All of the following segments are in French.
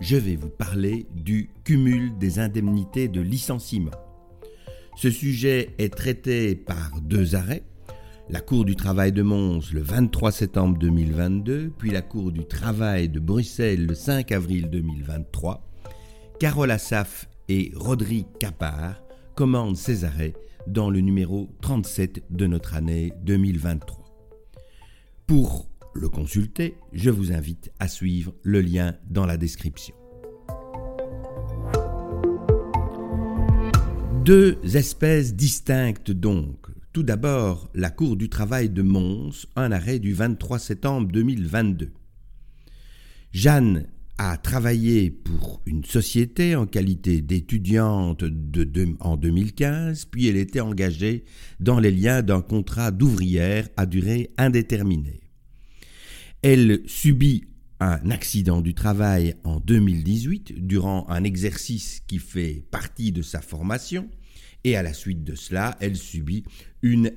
je vais vous parler du cumul des indemnités de licenciement. Ce sujet est traité par deux arrêts, la Cour du travail de Mons le 23 septembre 2022, puis la Cour du travail de Bruxelles le 5 avril 2023. Carole Assaf et Rodrigue Capard commandent ces arrêts dans le numéro 37 de notre année 2023. Pour le consulter, je vous invite à suivre le lien dans la description. Deux espèces distinctes donc. Tout d'abord, la Cour du travail de Mons, un arrêt du 23 septembre 2022. Jeanne a travaillé pour une société en qualité d'étudiante en 2015, puis elle était engagée dans les liens d'un contrat d'ouvrière à durée indéterminée. Elle subit un accident du travail en 2018 durant un exercice qui fait partie de sa formation et à la suite de cela, elle subit une,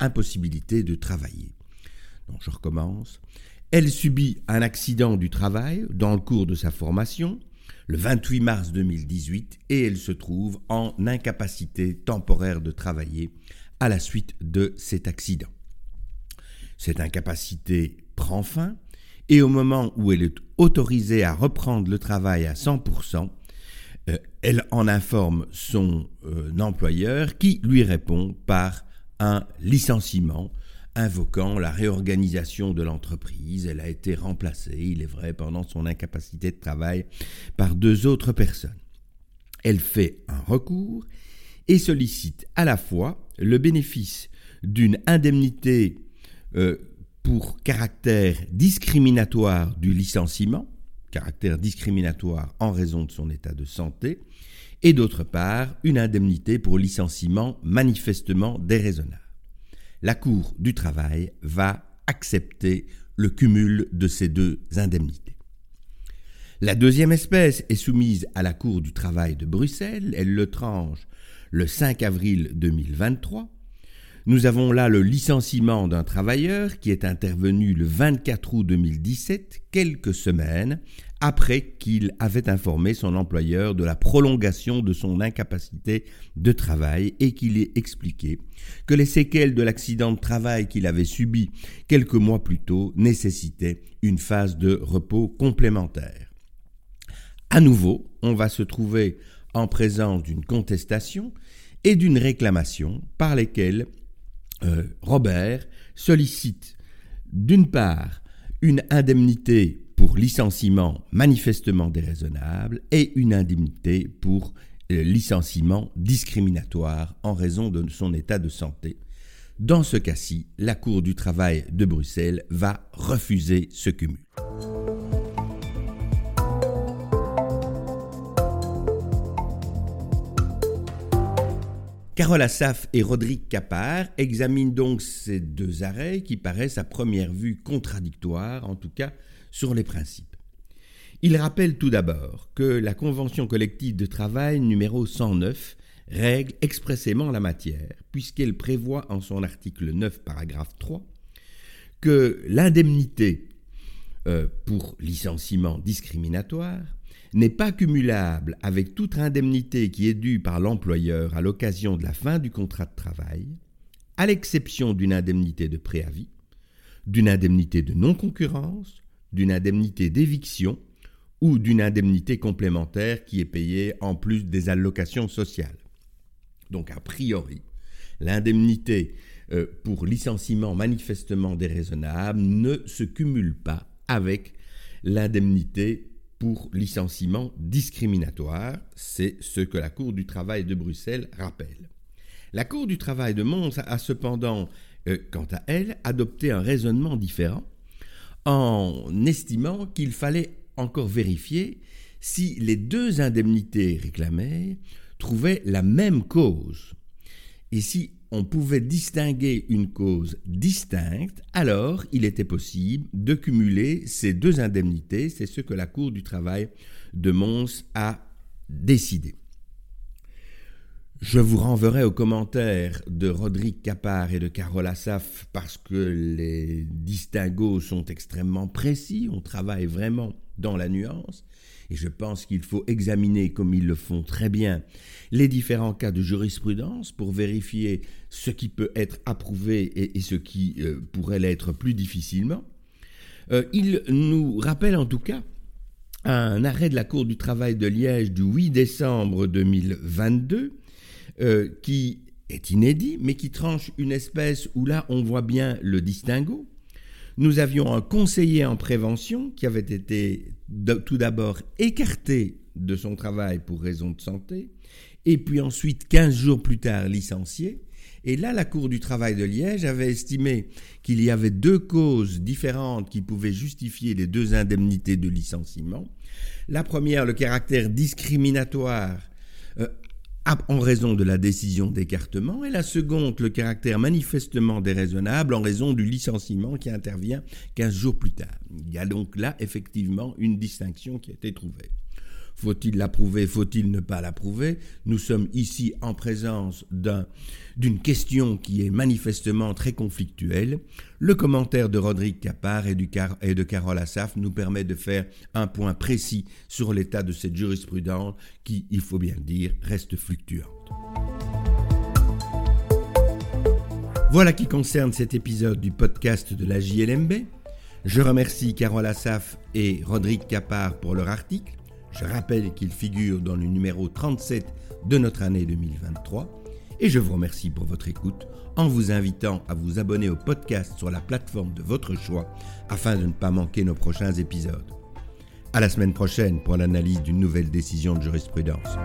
impossibilité de travailler. Donc je recommence. Elle subit un accident du travail dans le cours de sa formation le 28 mars 2018 et elle se trouve en incapacité temporaire de travailler à la suite de cet accident. Cette incapacité prend fin et au moment où elle est autorisée à reprendre le travail à 100%, euh, elle en informe son euh, employeur qui lui répond par un licenciement invoquant la réorganisation de l'entreprise. Elle a été remplacée, il est vrai, pendant son incapacité de travail par deux autres personnes. Elle fait un recours et sollicite à la fois le bénéfice d'une indemnité euh, pour caractère discriminatoire du licenciement, caractère discriminatoire en raison de son état de santé, et d'autre part une indemnité pour licenciement manifestement déraisonnable. La Cour du travail va accepter le cumul de ces deux indemnités. La deuxième espèce est soumise à la Cour du travail de Bruxelles, elle le tranche le 5 avril 2023 nous avons là le licenciement d'un travailleur qui est intervenu le 24 août 2017, quelques semaines après qu'il avait informé son employeur de la prolongation de son incapacité de travail et qu'il ait expliqué que les séquelles de l'accident de travail qu'il avait subi quelques mois plus tôt nécessitaient une phase de repos complémentaire. À nouveau, on va se trouver en présence d'une contestation et d'une réclamation par lesquelles euh, Robert sollicite d'une part une indemnité pour licenciement manifestement déraisonnable et une indemnité pour euh, licenciement discriminatoire en raison de son état de santé. Dans ce cas-ci, la Cour du travail de Bruxelles va refuser ce cumul. Carole Assaf et Rodrigue Capard examinent donc ces deux arrêts qui paraissent à première vue contradictoires, en tout cas sur les principes. Ils rappellent tout d'abord que la Convention collective de travail numéro 109 règle expressément la matière, puisqu'elle prévoit en son article 9, paragraphe 3, que l'indemnité euh, pour licenciement discriminatoire n'est pas cumulable avec toute indemnité qui est due par l'employeur à l'occasion de la fin du contrat de travail, à l'exception d'une indemnité de préavis, d'une indemnité de non-concurrence, d'une indemnité d'éviction ou d'une indemnité complémentaire qui est payée en plus des allocations sociales. Donc a priori, l'indemnité euh, pour licenciement manifestement déraisonnable ne se cumule pas avec l'indemnité pour licenciement discriminatoire. C'est ce que la Cour du travail de Bruxelles rappelle. La Cour du travail de Mons a cependant, euh, quant à elle, adopté un raisonnement différent en estimant qu'il fallait encore vérifier si les deux indemnités réclamées trouvaient la même cause. Et si on pouvait distinguer une cause distincte, alors il était possible de cumuler ces deux indemnités. C'est ce que la Cour du travail de Mons a décidé. Je vous renverrai aux commentaires de Rodrigue Capard et de Carole Assaf parce que les distinguos sont extrêmement précis, on travaille vraiment dans la nuance, et je pense qu'il faut examiner, comme ils le font très bien, les différents cas de jurisprudence pour vérifier ce qui peut être approuvé et, ce qui euh, pourrait l'être plus difficilement. Euh, il nous rappelle en tout cas un arrêt de la Cour du travail de Liège du 8 décembre 2022 euh, qui est inédit, mais qui tranche une espèce où là on voit bien le distinguo. Nous avions un conseiller en prévention qui avait été tout d'abord écarté de son travail pour raison de santé, et puis ensuite 15 jours plus tard licencié. Et là, la Cour du travail de Liège avait estimé qu'il y avait deux causes différentes qui pouvaient justifier les deux indemnités de licenciement. La première, le caractère discriminatoire en raison de la décision d'écartement, et la seconde, le caractère manifestement déraisonnable en raison du licenciement qui intervient 15 jours plus tard. Il y a donc là effectivement une distinction qui a été trouvée. Faut-il l'approuver? Faut-il ne pas l'approuver? Nous sommes ici en présence d'une question qui est manifestement très conflictuelle. Le commentaire de Rodrigue Capard et, de Carole Assaf nous permet de faire un point précis sur l'état de cette jurisprudence qui, il faut bien le dire, reste fluctuante. Voilà qui concerne cet épisode du podcast de la JLMB. Je remercie Carole Assaf et Rodrigue Capard pour leur article. Je rappelle qu'il figure dans le numéro 37 de notre année 2023 et je vous remercie pour votre écoute en vous invitant à vous abonner au podcast sur la plateforme de votre choix afin de ne pas manquer nos prochains épisodes. À la semaine prochaine pour l'analyse d'une nouvelle décision de jurisprudence.